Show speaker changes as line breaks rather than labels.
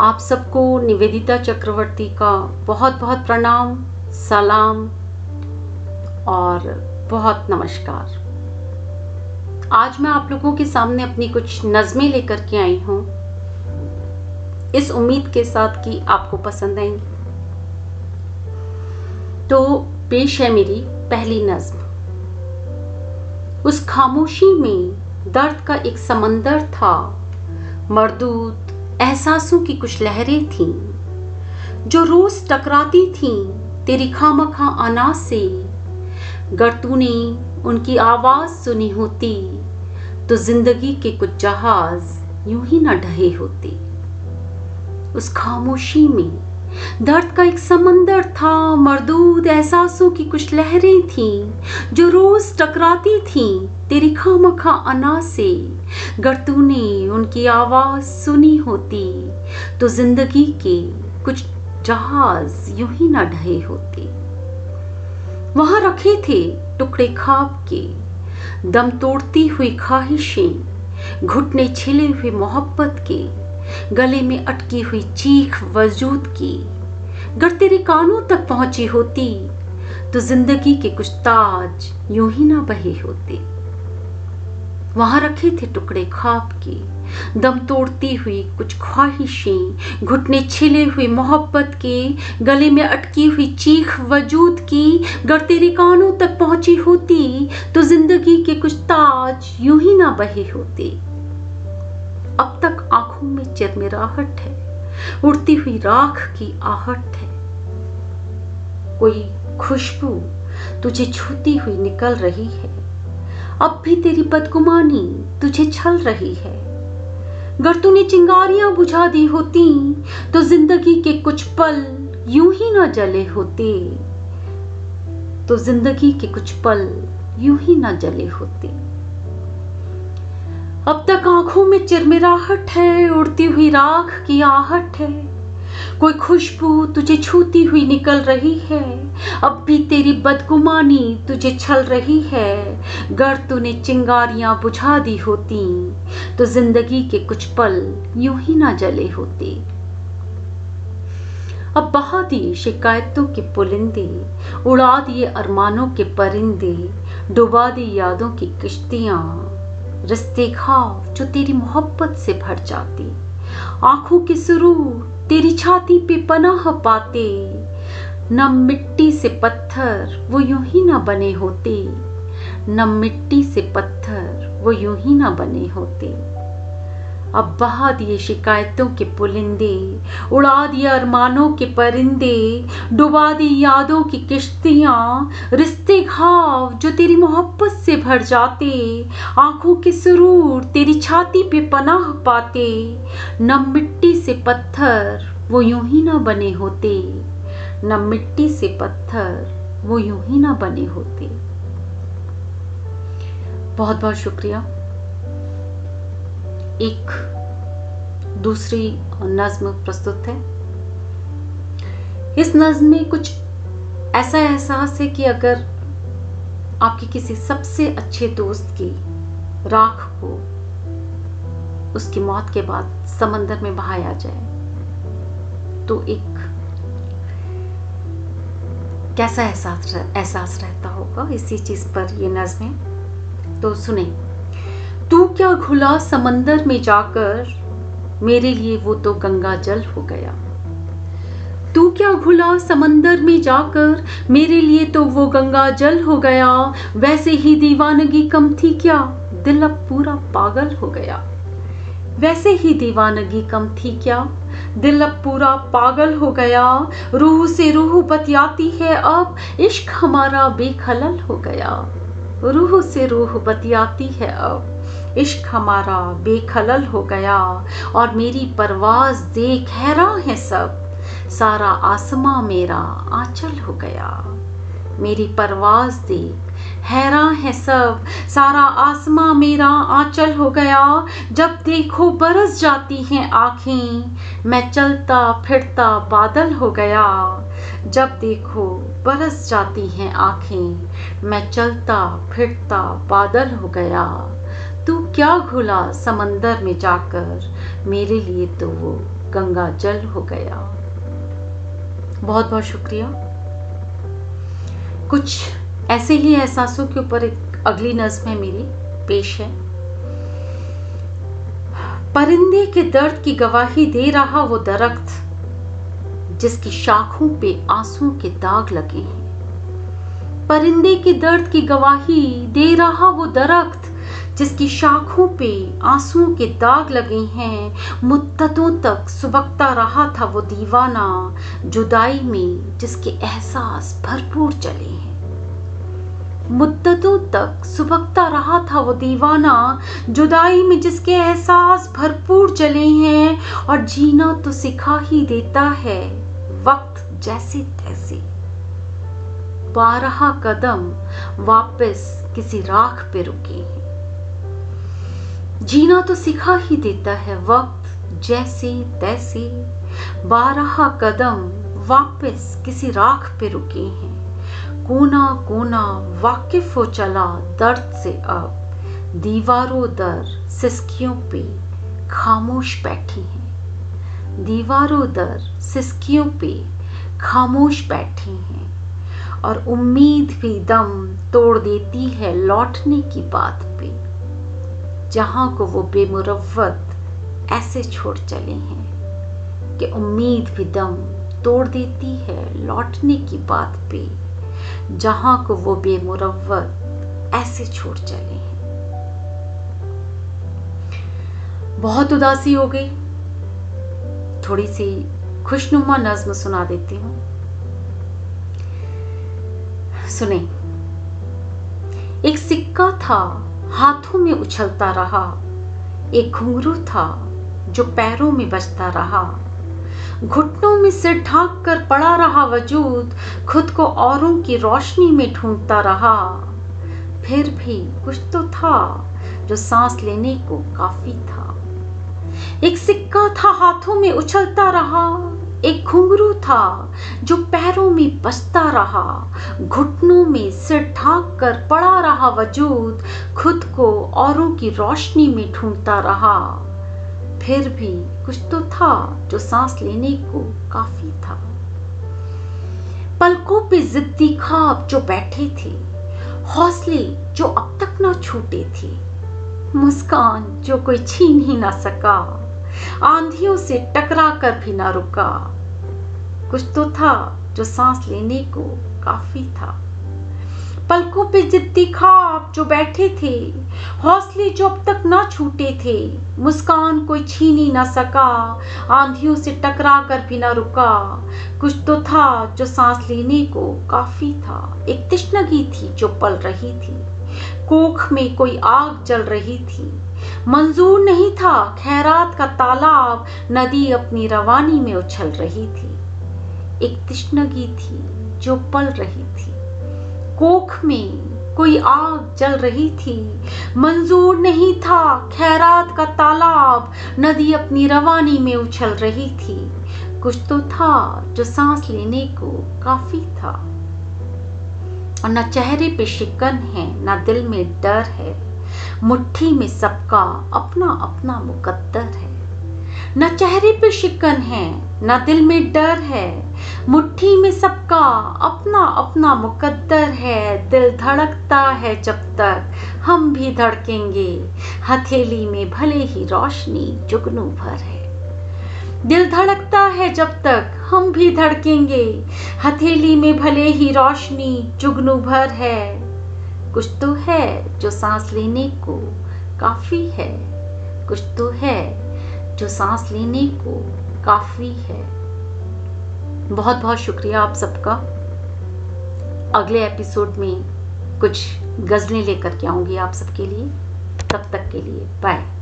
आप सबको निवेदिता चक्रवर्ती का बहुत बहुत प्रणाम, सलाम और बहुत नमस्कार। आज मैं आप लोगों के सामने अपनी कुछ नज़में लेकर के आई हूँ। इस उम्मीद के साथ कि आपको पसंद आएँगी। तो पेश है मेरी पहली नज्म। उस खामोशी में दर्द का एक समंदर था। मरदूत एहसासों की कुछ लहरें थीं, जो रोज टकराती थीं तेरी खामखा अनाज से। गर तूने उनकी आवाज़ सुनी होती तो ज़िंदगी के कुछ जहाज़ यूँ ही न ढहे होते। उस खामोशी में दर्द का एक समंदर था, मरदूद एहसासों की कुछ लहरें थीं, जो रोज टकराती थीं तेरी खामखा अना से गर तूने उनकी आवाज़ सुनी होती तो ज़िंदगी के कुछ जहाज़ यूँ ही ना ढहे होते। वहाँ रखे थे टुकड़े खाब के, दम तोड़ती हुई ख्वाहिशें, घुटने छिले हुए मोहब्बत के, गले में अटकी हुई चीख वजूद की। गर तेरे कानों तक पहुँची होती तो ज़िंदगी के कुछ ताज यूँ ही ना बहे होते। वहाँ रखे थे टुकड़े खाप के। दम तोड़ती हुई कुछ ख्वाहिशें, घुटने छिले हुए मोहब्बत के, गले में अटकी हुई चीख वजूद की गर तेरे कानों तक पहुँची होती तो ज़िंदगी के कुछ ताज यूँ ही ना बहे होते। अब तक आँखों में चिरमिराहट है, उड़ती हुई राख की आहट है। कोई खुशबू तुझे छूती हुई निकल रही है। अब भी तेरी बदगुमानी तुझे छल रही है। अगर तूने चिंगारियाँ बुझा दी होती तो ज़िंदगी के कुछ पल यूँ ही ना जले होते। तो ज़िंदगी के कुछ पल यूँ ही ना जले होते। अब तक आँखों में चिरमिराहट है, उड़ती हुई राख की आहट है। कोई खुशबू तुझे छूती हुई निकल रही है। अब भी तेरी बदगुमानी तुझे छल रही है। गर तूने चिंगारियाँ बुझा दी होती तो ज़िंदगी के कुछ पल यूँ ही ना जले होते। अब बहा दी शिकायतों के पुलिंदे, उड़ा दिए अरमानों के परिंदे, डुबा दी यादों की किश्तियाँ, रिश्ते खाव जो तेरी मोहब्बत से भर जाती। आँखों के सुरूर तेरी छाती पे पनाह पाते। न मिट्टी से पत्थर वो यूँ ही ना बने होते। न मिट्टी से पत्थर वो यूँ ही ना बने होते। अब बहा दिए शिकायतों के पुलिंदे, उड़ा दिए अरमानों के परिंदे, डुबा दी यादों की किश्तियाँ, रिश्ते घाव जो तेरी मोहब्बत से भर जाते, आँखों के सुरूर तेरी छाती पे पनाह पाते, न मिट्टी से पत्थर वो यूँ ही ना बने होते, न मिट्टी से पत्थर वो यूँ ही ना बने होते। बहुत बहुत शुक्रिया। एक दूसरी नज्म प्रस्तुत है। इस नज्म में कुछ ऐसा एहसास है कि अगर आपके किसी सबसे अच्छे दोस्त की राख को उसकी मौत के बाद समंदर में बहाया जाए तो एक कैसा एहसास एहसास रहता होगा? इसी चीज़ पर ये नज्में। तो सुने। तू क्या घुला समंदर में जाकर? मेरे लिए वो तो गंगा जल हो गया। तू क्या घुला समंदर में जाकर? मेरे लिए तो वो गंगा जल हो गया। वैसे ही दीवानगी कम थी क्या? दिल अब पूरा पागल हो गया। वैसे ही दीवानगी कम थी क्या? दिल अब पूरा पागल हो गया। रूह से रूह बतियाती है अब। इश्क हमारा बेखलल हो गया। रूह से रूह बतियाती है अब। इश्क हमारा बेखलल हो गया और मेरी परवाज देख हैरान है सब। सारा आसमां मेरा आंचल हो गया। मेरी परवाज देख हैरान है सब। सारा आसमां मेरा आंचल हो गया। जब देखो बरस जाती हैं आँखें, मैं चलता फिरता बादल हो गया। जब देखो बरस जाती हैं आँखें, मैं चलता फिरता बादल हो गया। तू क्या घुला समंदर में जाकर? मेरे लिए तो वो गंगा जल हो गया। बहुत बहुत शुक्रिया। कुछ ऐसे ही एहसासों के ऊपर एक अगली नज्म है मेरी, पेश है। परिंदे के दर्द की गवाही दे रहा वो दरख्त, जिसकी शाखों पे आँसू के दाग लगे हैं। परिंदे के दर्द की गवाही दे रहा वो दरख्त जिसकी शाखों पे आंसुओं के दाग लगे हैं, मुद्दतों तक सुबकता रहा था वो दीवाना, जुदाई में जिसके एहसास भरपूर चले हैं। मुद्दतों तक सुबकता रहा था वो दीवाना, जुदाई में जिसके एहसास भरपूर चले हैं और जीना तो सिखा ही देता है, वक्त जैसे तैसे बारह कदम वापस किसी राख पे रुके हैं। जीना तो सिखा ही देता है वक्त, जैसे तैसे। बारह कदम वापस किसी राख पे रुके हैं। कोना कोना वाकिफ हो चला दर्द से अब। दीवारों दर सिस्कियों पे खामोश बैठी हैं। दीवारों दर सिस्कियों पे खामोश बैठी हैं। और उम्मीद भी दम तोड़ देती है लौटने की बात पे। जहाँ को वो बेमुरवत ऐसे छोड़ चले हैं कि उम्मीद भी दम तोड़ देती है लौटने की बात पे, जहाँ को वो बेमुरवत ऐसे छोड़ चले हैं। बहुत उदासी हो गई। थोड़ी सी खुशनुमा नज्म सुना देती हूँ। सुने, एक सिक्का था हाथों में उछलता रहा। एक घुंघरू था जो पैरों में बजता रहा। घुटनों में सिर ढाक कर पड़ा रहा वजूद, खुद को औरों की रोशनी में ढूंढता रहा। फिर भी कुछ तो था जो सांस लेने को काफ़ी था। एक सिक्का था हाथों में उछलता रहा। एक घुंघरू था जो पैरों में बसता रहा, घुटनों में सिर ढाक कर पड़ा रहा वजूद, खुद को औरों की रोशनी में ढूंढता रहा। फिर भी कुछ तो था जो सांस लेने को काफ़ी था। पलकों पे जिद्दी खाब जो बैठे थे, हौसले जो अब तक ना छूटे थे, मुस्कान जो कोई छीन ही ना सका। आंधियों से टकरा कर भी ना रुका। कुछ तो था जो सांस लेने को काफ़ी था। पलकों पे जिद्दी खाब जो बैठे थे, हौसले जो अब तक ना छूटे थे, मुस्कान कोई छीनी ना सका, आंधियों से टकरा कर भी ना रुका। कुछ तो था जो सांस लेने को काफ़ी था। एक तिश्नगी थी जो पल रही थी। कोख में कोई आग जल रही थी। मंजूर नहीं था, खैरात का तालाब नदी अपनी रवानी में उछल रही थी। एक तिश्नगी थी जो पल रही थी। कोख में कोई आग जल रही थी। मंजूर नहीं था, खैरात का तालाब नदी अपनी रवानी में उछल रही थी। कुछ तो था जो सांस लेने को काफ़ी था। और न चेहरे पे शिकन है, न दिल में डर है। मुट्ठी में सबका अपना अपना मुकद्दर है। न चेहरे पे शिकन है, न दिल में डर है। मुट्ठी में सबका अपना अपना मुकद्दर है। दिल धड़कता है जब तक हम भी धड़केंगे। हथेली में भले ही रोशनी जुगनू भर है। दिल धड़कता है जब तक हम भी धड़केंगे। हथेली में भले ही रोशनी जुगनू भर है। कुछ तो है जो सांस लेने को काफ़ी है। कुछ तो है जो सांस लेने को काफ़ी है। बहुत बहुत शुक्रिया आप सबका। अगले एपिसोड में कुछ गज़लें लेकर के आऊँगी आप सबके लिए। तब तक के लिए बाय